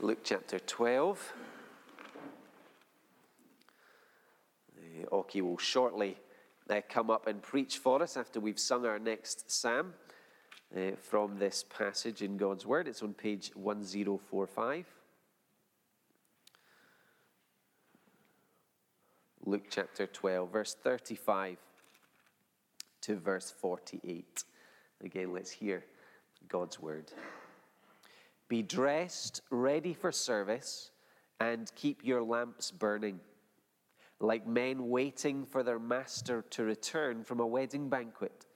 Luke chapter 12. Uh, Oki will shortly uh, come up and preach for us after we've sung our next psalm uh, from this passage in God's Word. It's on page 1045. Luke chapter 12, verse 35 to verse 48. Again, let's hear God's Word. Be dressed, ready for service, and keep your lamps burning, like men waiting for their master to return from a wedding banquet,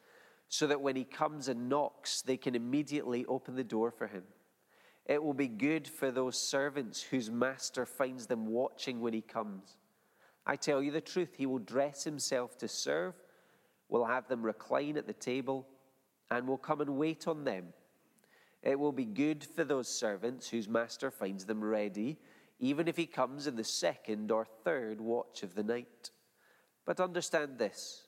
so that when he comes and knocks, they can immediately open the door for him. It will be good for those servants whose master finds them watching when he comes. I tell you the truth, he will dress himself to serve, will have them recline at the table, and will come and wait on them. It will be good for those servants whose master finds them ready, even if he comes in the second or third watch of the night. But understand this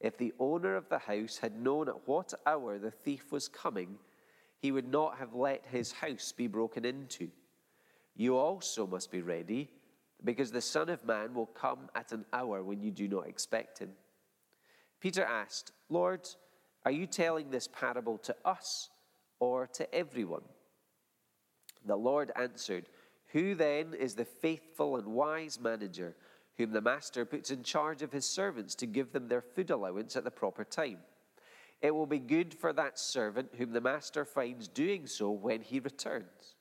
if the owner of the house had known at what hour the thief was coming, he would not have let his house be broken into. You also must be ready, because the Son of Man will come at an hour when you do not expect him. Peter asked, Lord, are you telling this parable to us? Or to everyone? The Lord answered, Who then is the faithful and wise manager whom the master puts in charge of his servants to give them their food allowance at the proper time? It will be good for that servant whom the master finds doing so when he returns.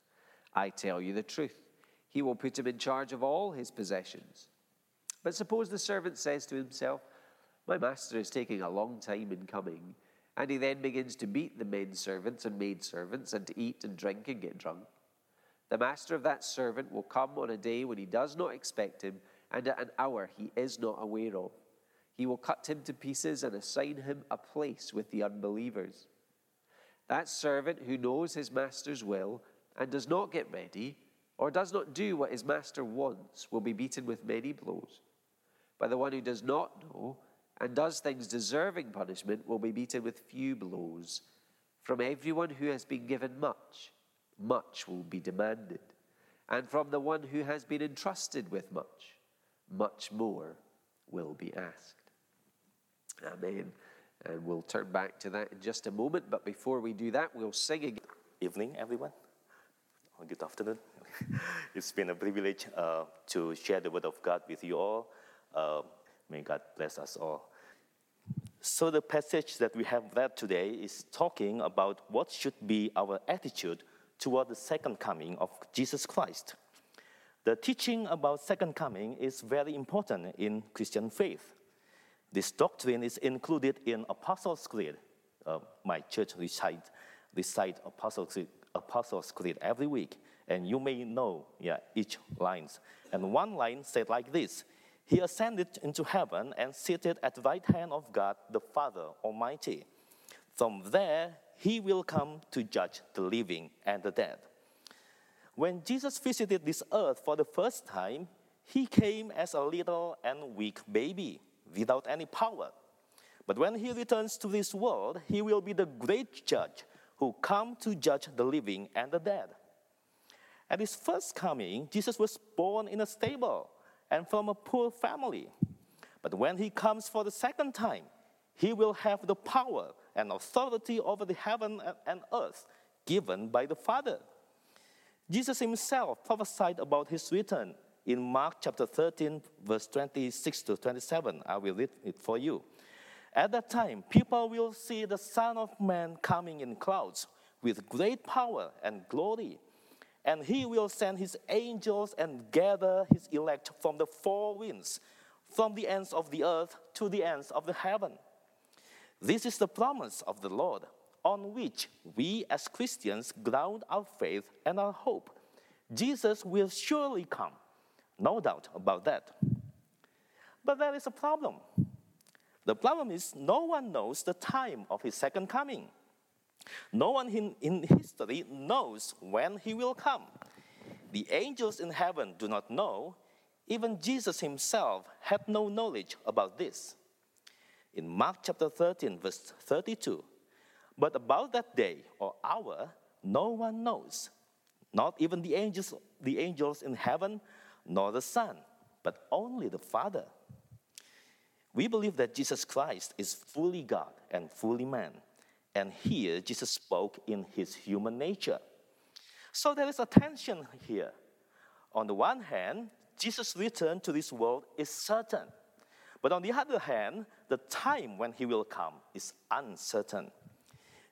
I tell you the truth, he will put him in charge of all his possessions. But suppose the servant says to himself, My master is taking a long time in coming and he then begins to beat the men servants and maid servants and to eat and drink and get drunk. The master of that servant will come on a day when he does not expect him and at an hour he is not aware of. He will cut him to pieces and assign him a place with the unbelievers. That servant who knows his master's will and does not get ready or does not do what his master wants will be beaten with many blows. But the one who does not know and does things deserving punishment will be beaten with few blows. From everyone who has been given much, much will be demanded. And from the one who has been entrusted with much, much more will be asked. Amen. And we'll turn back to that in just a moment. But before we do that, we'll sing again. Evening, everyone. Or good afternoon. it's been a privilege uh, to share the Word of God with you all. Uh, May God bless us all. So, the passage that we have read today is talking about what should be our attitude toward the second coming of Jesus Christ. The teaching about second coming is very important in Christian faith. This doctrine is included in Apostles' Creed. Uh, my church recite, recite Apostles' Creed, Apostles' Creed every week, and you may know yeah, each lines. And one line said like this he ascended into heaven and seated at the right hand of God the Father Almighty. From there, he will come to judge the living and the dead. When Jesus visited this earth for the first time, he came as a little and weak baby without any power. But when he returns to this world, he will be the great judge who come to judge the living and the dead. At his first coming, Jesus was born in a stable and from a poor family. But when he comes for the second time, he will have the power and authority over the heaven and earth given by the Father. Jesus himself prophesied about his return in Mark chapter 13, verse 26 to 27. I will read it for you. At that time, people will see the Son of Man coming in clouds with great power and glory and he will send his angels and gather his elect from the four winds, from the ends of the earth to the ends of the heaven. This is the promise of the Lord, on which we as Christians ground our faith and our hope. Jesus will surely come, no doubt about that. But there is a problem. The problem is no one knows the time of his second coming. No one in, in history knows when he will come. The angels in heaven do not know. Even Jesus himself had no knowledge about this. In Mark chapter 13, verse 32, but about that day or hour, no one knows, not even the angels, the angels in heaven, nor the Son, but only the Father. We believe that Jesus Christ is fully God and fully man. And here, Jesus spoke in his human nature. So there is a tension here. On the one hand, Jesus' return to this world is certain. But on the other hand, the time when he will come is uncertain.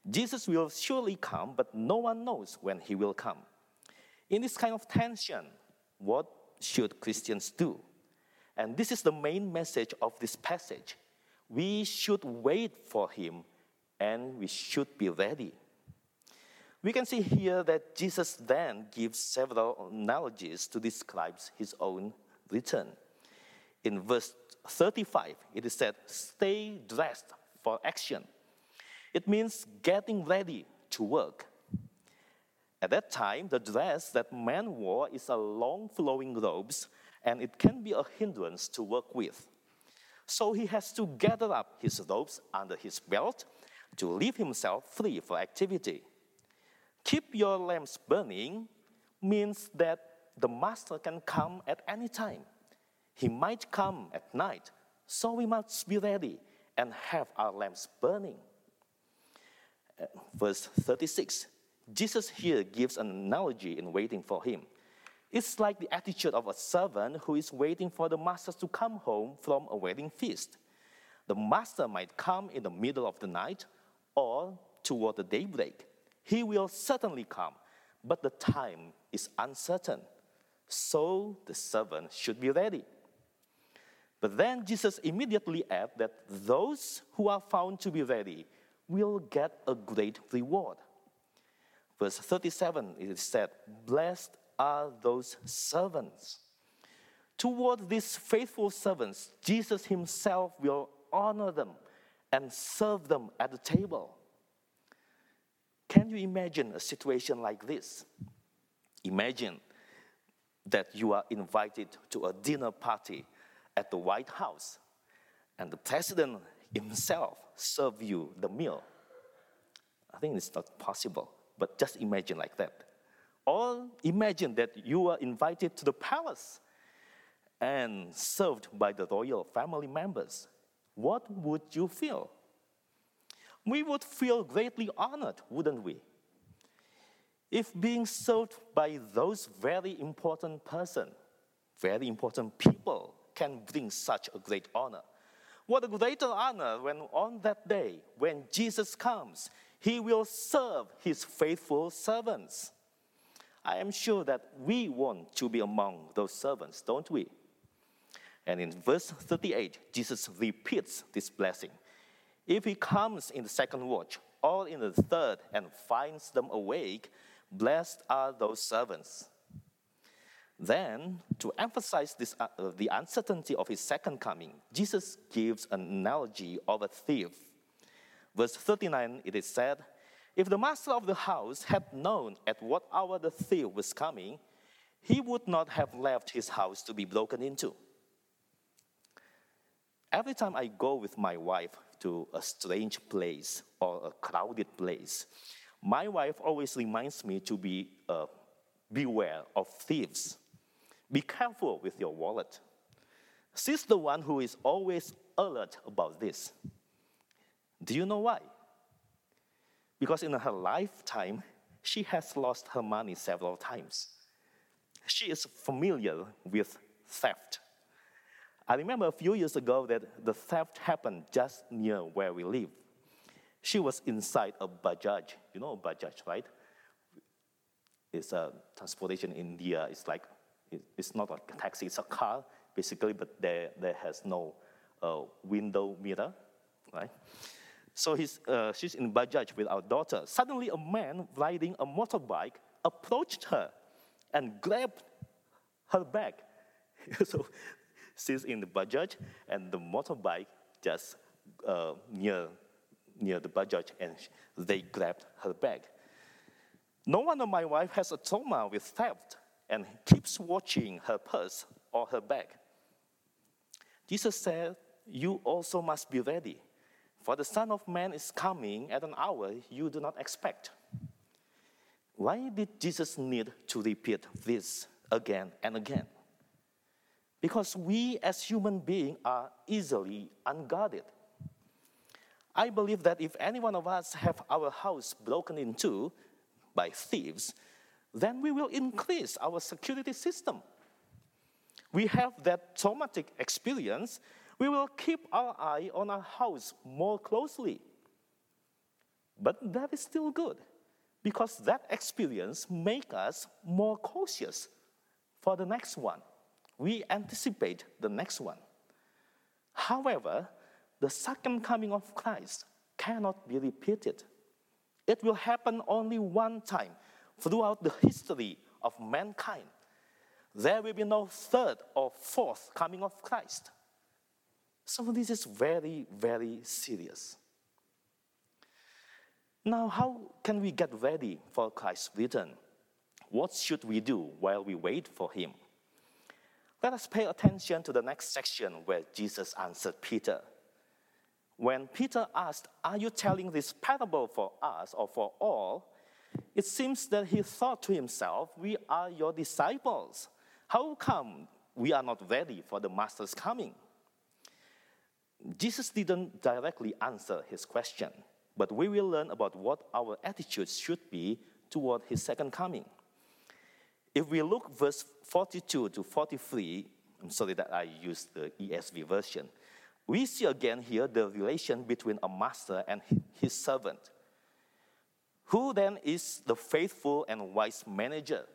Jesus will surely come, but no one knows when he will come. In this kind of tension, what should Christians do? And this is the main message of this passage. We should wait for him and we should be ready. We can see here that Jesus then gives several analogies to describe his own return. In verse 35, it is said, Stay dressed for action. It means getting ready to work. At that time, the dress that man wore is a long flowing robes, and it can be a hindrance to work with. So he has to gather up his robes under his belt to leave himself free for activity. Keep your lamps burning means that the master can come at any time. He might come at night, so we must be ready and have our lamps burning. Verse 36 Jesus here gives an analogy in waiting for him. It's like the attitude of a servant who is waiting for the master to come home from a wedding feast. The master might come in the middle of the night or toward the daybreak. He will certainly come, but the time is uncertain. So the servant should be ready. But then Jesus immediately adds that those who are found to be ready will get a great reward. Verse 37 it is said, Blessed are those servants. Toward these faithful servants, Jesus himself will honor them and serve them at the table. Can you imagine a situation like this? Imagine that you are invited to a dinner party at the White House and the president himself serve you the meal. I think it's not possible, but just imagine like that. Or imagine that you are invited to the palace and served by the royal family members. What would you feel? we would feel greatly honored, wouldn't we? If being served by those very important person, very important people can bring such a great honor. What a greater honor when on that day, when Jesus comes, he will serve his faithful servants. I am sure that we want to be among those servants, don't we? And in verse 38, Jesus repeats this blessing. If he comes in the second watch or in the third and finds them awake, blessed are those servants. Then, to emphasize this, uh, the uncertainty of his second coming, Jesus gives an analogy of a thief. Verse 39, it is said, If the master of the house had known at what hour the thief was coming, he would not have left his house to be broken into. Every time I go with my wife to a strange place or a crowded place, my wife always reminds me to be uh, beware of thieves. Be careful with your wallet. She's the one who is always alert about this. Do you know why? Because in her lifetime, she has lost her money several times. She is familiar with theft. I remember a few years ago that the theft happened just near where we live. She was inside a Bajaj. You know Bajaj, right? It's a transportation in India. It's like, it's not like a taxi, it's a car, basically, but there, there has no uh, window mirror, right? So uh, she's in Bajaj with our daughter. Suddenly, a man riding a motorbike approached her and grabbed her bag. so she's in the Bajaj, and the motorbike just uh, near, near the Bajaj, and they grabbed her bag. No wonder my wife has a trauma with theft and keeps watching her purse or her bag. Jesus said, You also must be ready, for the Son of Man is coming at an hour you do not expect. Why did Jesus need to repeat this again and again? Because we as human beings are easily unguarded. I believe that if any one of us have our house broken into by thieves, then we will increase our security system. We have that traumatic experience, we will keep our eye on our house more closely. But that is still good because that experience makes us more cautious for the next one. We anticipate the next one. However, the second coming of Christ cannot be repeated. It will happen only one time throughout the history of mankind. There will be no third or fourth coming of Christ. So, this is very, very serious. Now, how can we get ready for Christ's return? What should we do while we wait for Him? Let us pay attention to the next section where Jesus answered Peter. When Peter asked, Are you telling this parable for us or for all? It seems that he thought to himself, We are your disciples. How come we are not ready for the Master's coming? Jesus didn't directly answer his question but we will learn about what our attitudes should be toward his second coming. If we look verse 42 to 43, I'm sorry that I used the ESV version, we see again here the relation between a master and his servant. Who then is the faithful and wise manager,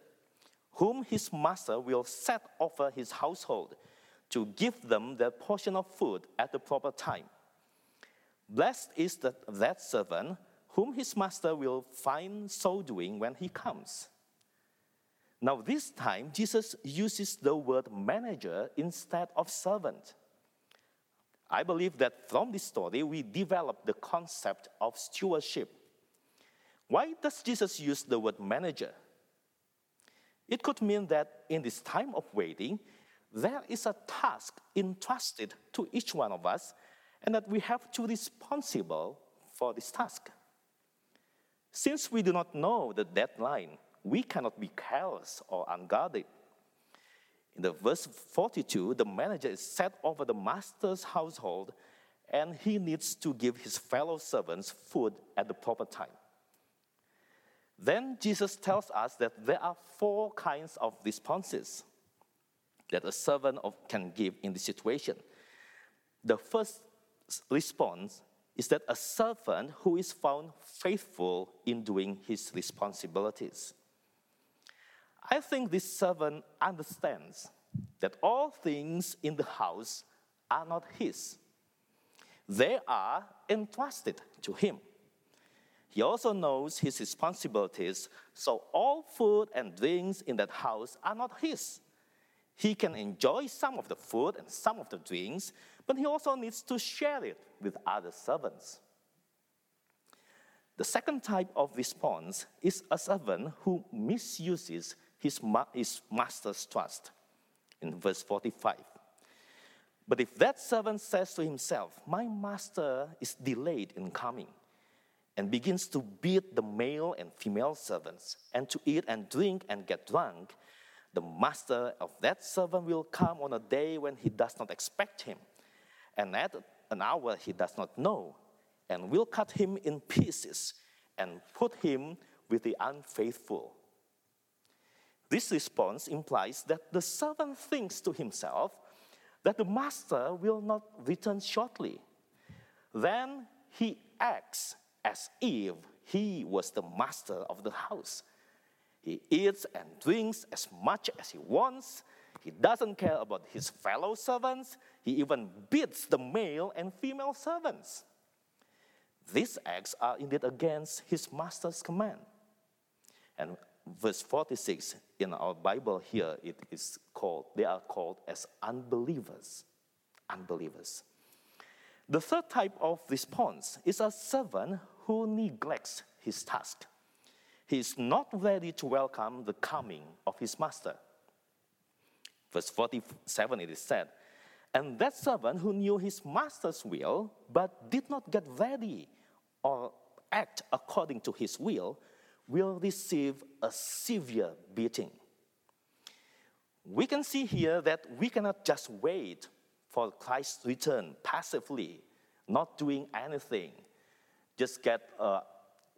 whom his master will set over his household to give them their portion of food at the proper time? Blessed is that servant whom his master will find so doing when he comes. Now, this time, Jesus uses the word manager instead of servant. I believe that from this story, we develop the concept of stewardship. Why does Jesus use the word manager? It could mean that in this time of waiting, there is a task entrusted to each one of us and that we have to be responsible for this task. Since we do not know the deadline, we cannot be careless or unguarded. In the verse 42, the manager is set over the master's household and he needs to give his fellow servants food at the proper time. Then Jesus tells us that there are four kinds of responses that a servant can give in this situation. The first response is that a servant who is found faithful in doing his responsibilities. I think this servant understands that all things in the house are not his, they are entrusted to him. He also knows his responsibilities, so all food and drinks in that house are not his. He can enjoy some of the food and some of the drinks, but he also needs to share it with other servants. The second type of response is a servant who misuses his, ma- his master's trust in verse 45. But if that servant says to himself, My master is delayed in coming, and begins to beat the male and female servants, and to eat and drink and get drunk, the master of that servant will come on a day when he does not expect him and at an hour he does not know, and will cut him in pieces and put him with the unfaithful. This response implies that the servant thinks to himself that the master will not return shortly. Then he acts as if he was the master of the house. He eats and drinks as much as he wants he doesn't care about his fellow servants. He even beats the male and female servants. These acts are indeed against his master's command. And verse 46 in our Bible here, it is called, they are called as unbelievers. Unbelievers. The third type of response is a servant who neglects his task. He is not ready to welcome the coming of his master. Verse 47 it is said, And that servant who knew his master's will, but did not get ready or act according to his will, will receive a severe beating. We can see here that we cannot just wait for Christ's return passively, not doing anything. Just get, uh,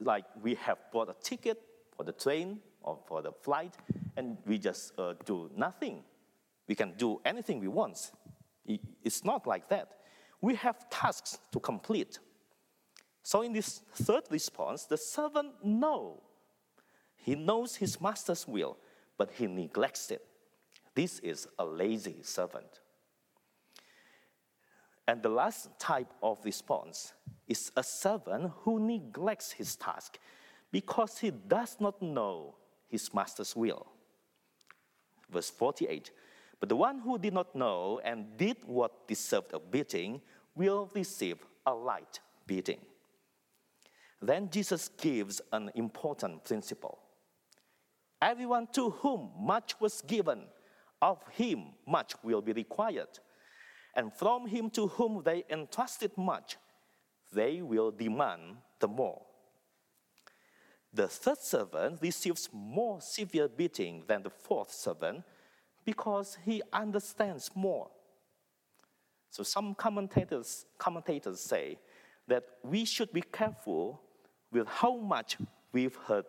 like, we have bought a ticket for the train or for the flight, and we just uh, do nothing. We can do anything we want. It's not like that. We have tasks to complete. So, in this third response, the servant knows. He knows his master's will, but he neglects it. This is a lazy servant. And the last type of response is a servant who neglects his task because he does not know his master's will. Verse 48 But the one who did not know and did what deserved a beating will receive a light beating. Then Jesus gives an important principle. Everyone to whom much was given, of him much will be required. And from him to whom they entrusted much, they will demand the more. The third servant receives more severe beating than the fourth servant because he understands more. So some commentators, commentators say that we should be careful with how much we've heard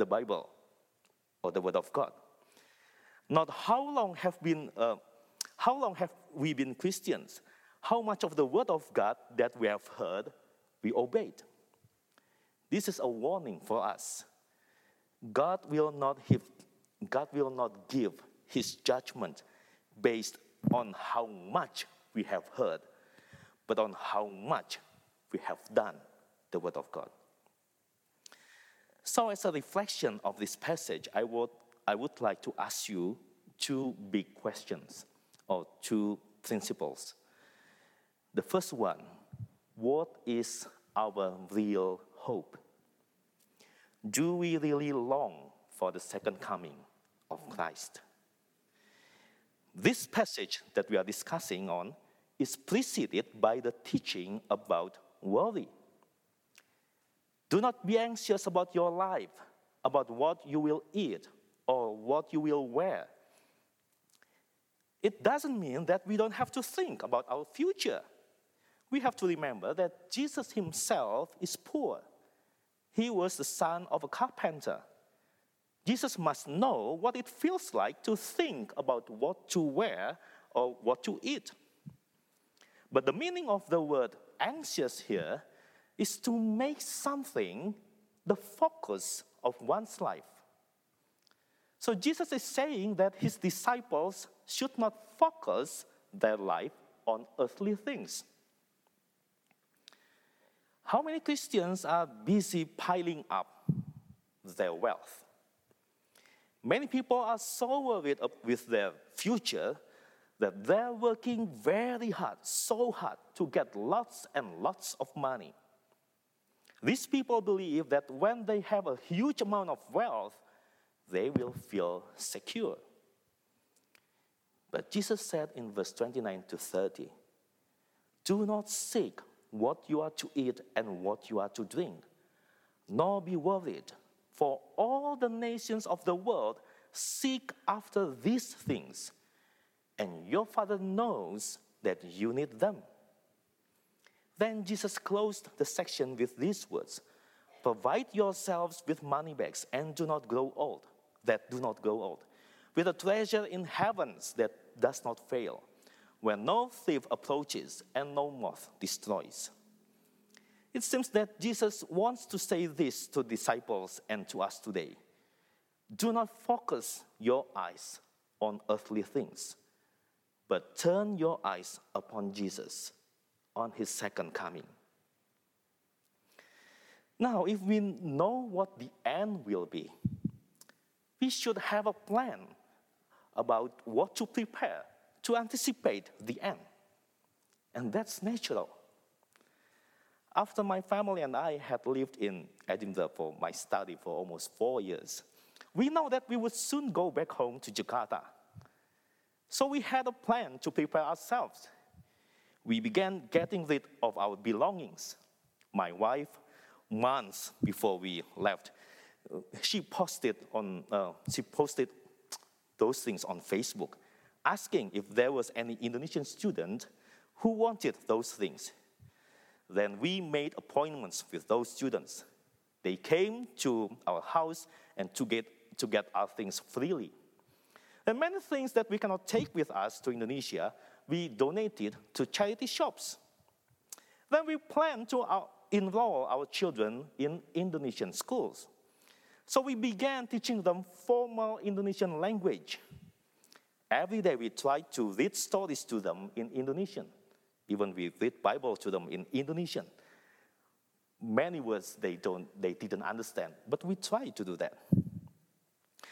the Bible or the Word of God. Not how long have been, uh, how long have we been Christians? How much of the Word of God that we have heard we obeyed? This is a warning for us. God will not have, God will not give His judgment based on how much we have heard, but on how much we have done the Word of God. So, as a reflection of this passage, I would, I would like to ask you two big questions or two principles. The first one what is our real hope? Do we really long for the second coming of Christ? This passage that we are discussing on is preceded by the teaching about worry. Do not be anxious about your life, about what you will eat or what you will wear. It doesn't mean that we don't have to think about our future. We have to remember that Jesus himself is poor. He was the son of a carpenter. Jesus must know what it feels like to think about what to wear or what to eat. But the meaning of the word anxious here is to make something the focus of one's life. So Jesus is saying that his disciples should not focus their life on earthly things. How many Christians are busy piling up their wealth? Many people are so worried with their future that they're working very hard, so hard, to get lots and lots of money. These people believe that when they have a huge amount of wealth, they will feel secure. But Jesus said in verse 29 to 30, Do not seek what you are to eat and what you are to drink, nor be worried, for all the nations of the world seek after these things, and your Father knows that you need them. Then Jesus closed the section with these words Provide yourselves with money bags and do not grow old, that do not grow old, with a treasure in heavens that does not fail where no thief approaches and no moth destroys. It seems that Jesus wants to say this to disciples and to us today. Do not focus your eyes on earthly things, but turn your eyes upon Jesus, on his second coming. Now, if we know what the end will be, we should have a plan about what to prepare to anticipate the end. And that's natural. After my family and I had lived in Edinburgh for my study for almost four years, we know that we would soon go back home to Jakarta. So we had a plan to prepare ourselves. We began getting rid of our belongings. My wife months before we left, uh, she posted on uh, she posted those things on Facebook, asking if there was any Indonesian student who wanted those things. Then we made appointments with those students. They came to our house and to get, to get our things freely. And many things that we cannot take with us to Indonesia, we donated to charity shops. Then we plan to uh, enroll our children in Indonesian schools. So we began teaching them formal Indonesian language. Every day we tried to read stories to them in Indonesian. Even we read Bible to them in Indonesian. Many words they, don't, they didn't understand, but we tried to do that.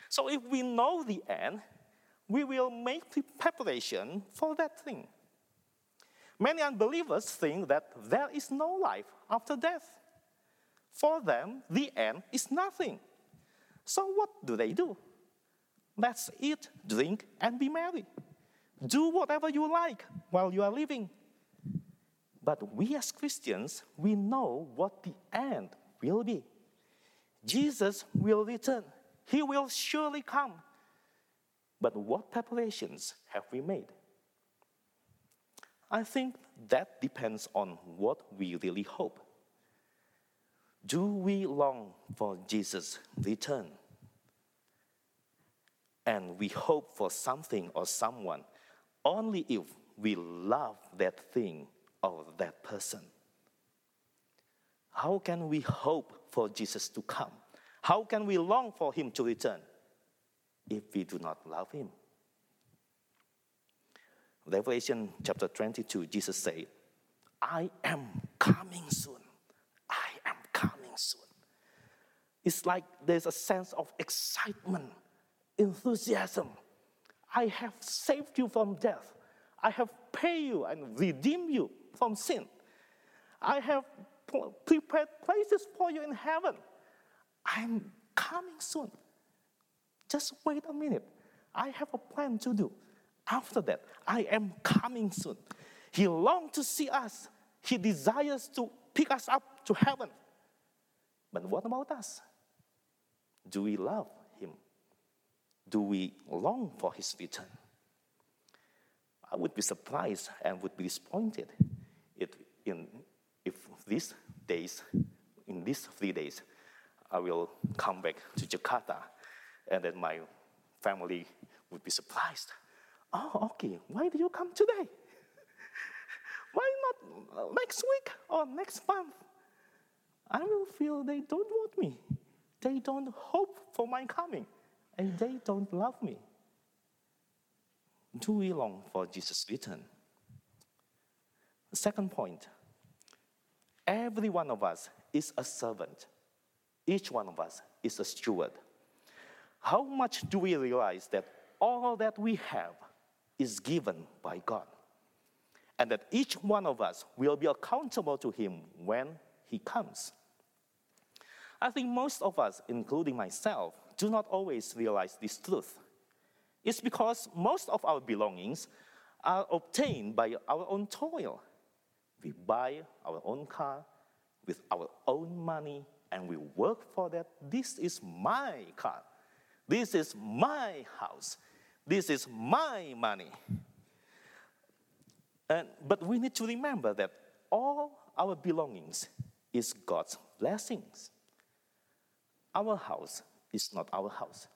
So if we know the end, we will make preparation for that thing. Many unbelievers think that there is no life after death. For them, the end is nothing. So what do they do? Let's eat, drink, and be merry. Do whatever you like while you are living. But we as Christians, we know what the end will be. Jesus will return. He will surely come. But what preparations have we made? I think that depends on what we really hope. Do we long for Jesus' return? And we hope for something or someone only if we love that thing or that person. How can we hope for Jesus to come? How can we long for him to return if we do not love him? Revelation chapter 22, Jesus said, I am coming soon. I am coming soon. It's like there's a sense of excitement, enthusiasm. I have saved you from death. I have paid you and redeemed you from sin. I have prepared places for you in heaven. I'm coming soon. Just wait a minute. I have a plan to do. After that, I am coming soon. He longs to see us. He desires to pick us up to heaven. But what about us? Do we love Him? Do we long for His return? I would be surprised and would be disappointed if, in, if these days, in these three days, I will come back to Jakarta and then my family would be surprised. Oh, okay, why do you come today? why not next week or next month? I will feel they don't want me. They don't hope for my coming, and they don't love me. Do we long for Jesus' return? Second point every one of us is a servant, each one of us is a steward. How much do we realize that all that we have is given by God? And that each one of us will be accountable to Him when He comes. I think most of us, including myself, do not always realize this truth. It's because most of our belongings are obtained by our own toil. We buy our own car with our own money and we work for that. This is my car. This is my house. This is my money. And, but we need to remember that all our belongings is God's blessings. Our house is not our house.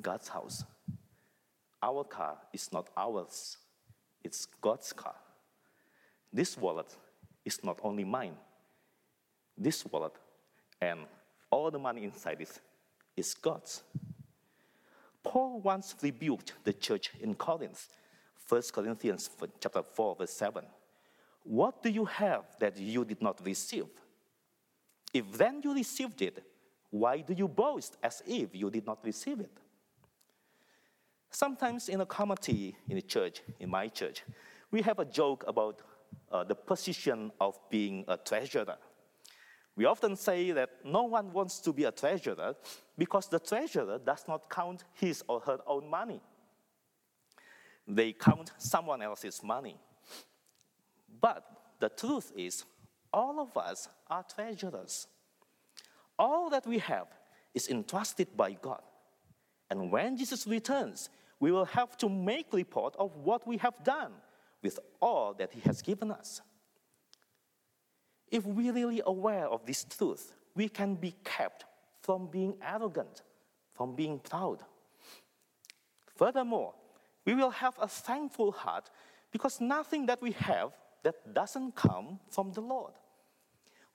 God's house. Our car is not ours, it's God's car. This wallet is not only mine. This wallet and all the money inside it is God's. Paul once rebuked the church in Corinth, 1 Corinthians chapter 4, verse 7. What do you have that you did not receive? If then you received it, why do you boast as if you did not receive it? Sometimes in a committee in the church, in my church, we have a joke about uh, the position of being a treasurer. We often say that no one wants to be a treasurer because the treasurer does not count his or her own money. They count someone else's money. But the truth is, all of us are treasurers. All that we have is entrusted by God. And when Jesus returns, we will have to make report of what we have done with all that He has given us. If we're really aware of this truth, we can be kept from being arrogant, from being proud. Furthermore, we will have a thankful heart because nothing that we have that doesn't come from the Lord.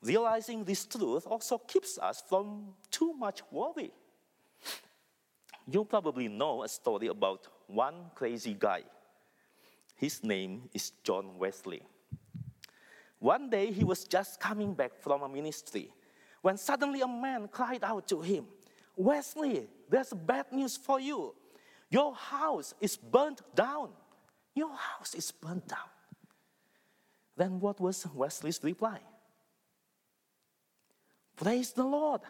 Realizing this truth also keeps us from too much worry. You probably know a story about one crazy guy. His name is John Wesley. One day he was just coming back from a ministry when suddenly a man cried out to him, Wesley, there's bad news for you. Your house is burnt down. Your house is burnt down. Then what was Wesley's reply? Praise the Lord.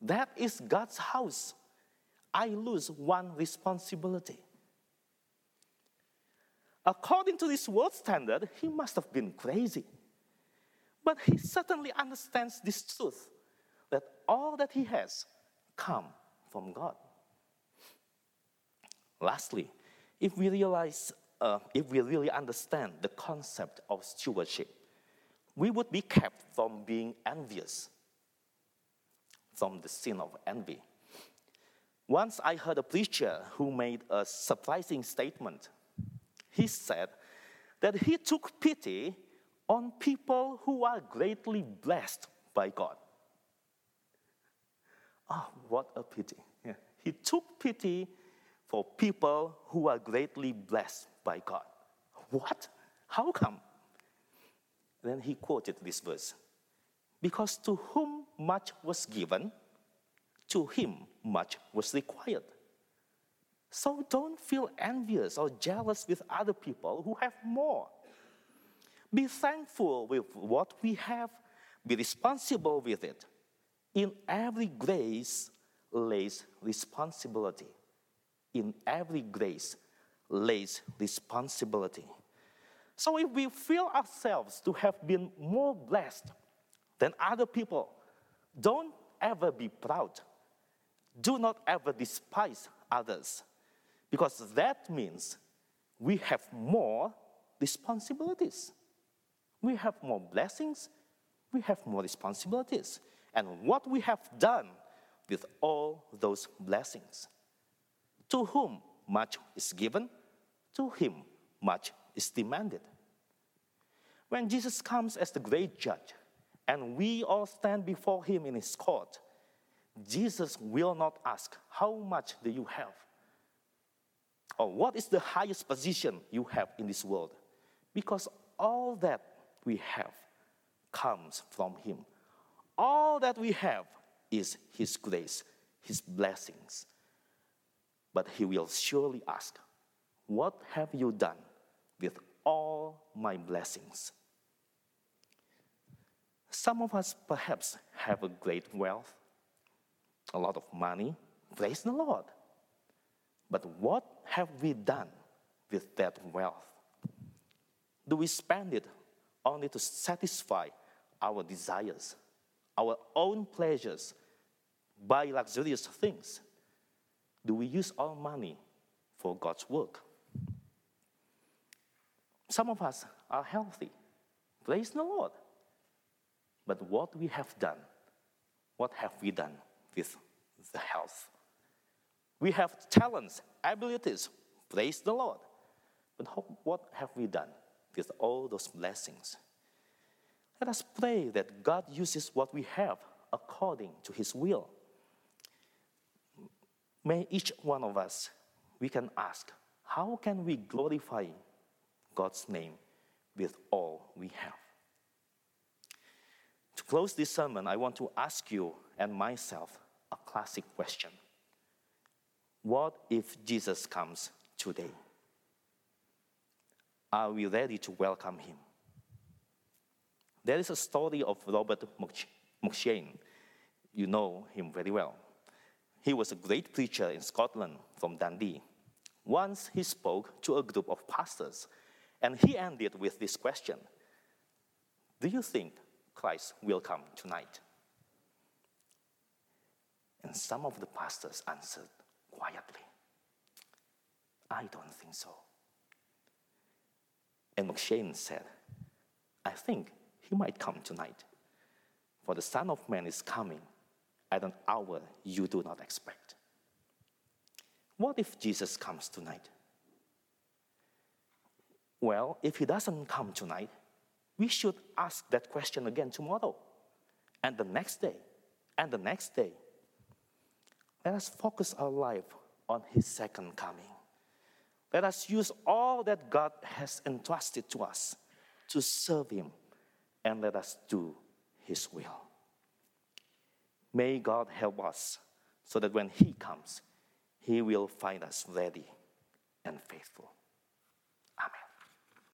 That is God's house. I lose one responsibility. According to this world standard, he must have been crazy. But he certainly understands this truth that all that he has come from God. Lastly, if we realize, uh, if we really understand the concept of stewardship, we would be kept from being envious, from the sin of envy. Once I heard a preacher who made a surprising statement. He said that he took pity on people who are greatly blessed by God. Ah, oh, what a pity. Yeah. He took pity for people who are greatly blessed by God. What? How come? Then he quoted this verse Because to whom much was given, to him much was required. So don't feel envious or jealous with other people who have more. Be thankful with what we have, be responsible with it. In every grace lays responsibility. In every grace lays responsibility. So if we feel ourselves to have been more blessed than other people, don't ever be proud. Do not ever despise others, because that means we have more responsibilities. We have more blessings, we have more responsibilities. And what we have done with all those blessings. To whom much is given, to him much is demanded. When Jesus comes as the great judge, and we all stand before him in his court, Jesus will not ask, How much do you have? Or what is the highest position you have in this world? Because all that we have comes from Him. All that we have is His grace, His blessings. But He will surely ask, What have you done with all my blessings? Some of us perhaps have a great wealth, a lot of money. Praise the Lord. But what have we done with that wealth? Do we spend it only to satisfy our desires, our own pleasures, buy luxurious things? Do we use our money for God's work? Some of us are healthy. Praise the Lord. But what we have done, what have we done with the health? We have talents, abilities. Praise the Lord. But how, what have we done with all those blessings? Let us pray that God uses what we have according to His will. May each one of us, we can ask, how can we glorify God's name with all we have? To close this sermon, I want to ask you and myself a classic question. What if Jesus comes today? Are we ready to welcome him? There is a story of Robert M'Cheyne. You know him very well. He was a great preacher in Scotland from Dundee. Once he spoke to a group of pastors, and he ended with this question Do you think Christ will come tonight? And some of the pastors answered quietly, I don't think so. And M'Cheyne said, I think he might come tonight, for the Son of Man is coming at an hour you do not expect. What if Jesus comes tonight? Well, if he doesn't come tonight, we should ask that question again tomorrow, and the next day, and the next day. Let us focus our life on his second coming. Let us use all that God has entrusted to us to serve him, and let us do his will. May God help us so that when he comes, he will find us ready and faithful.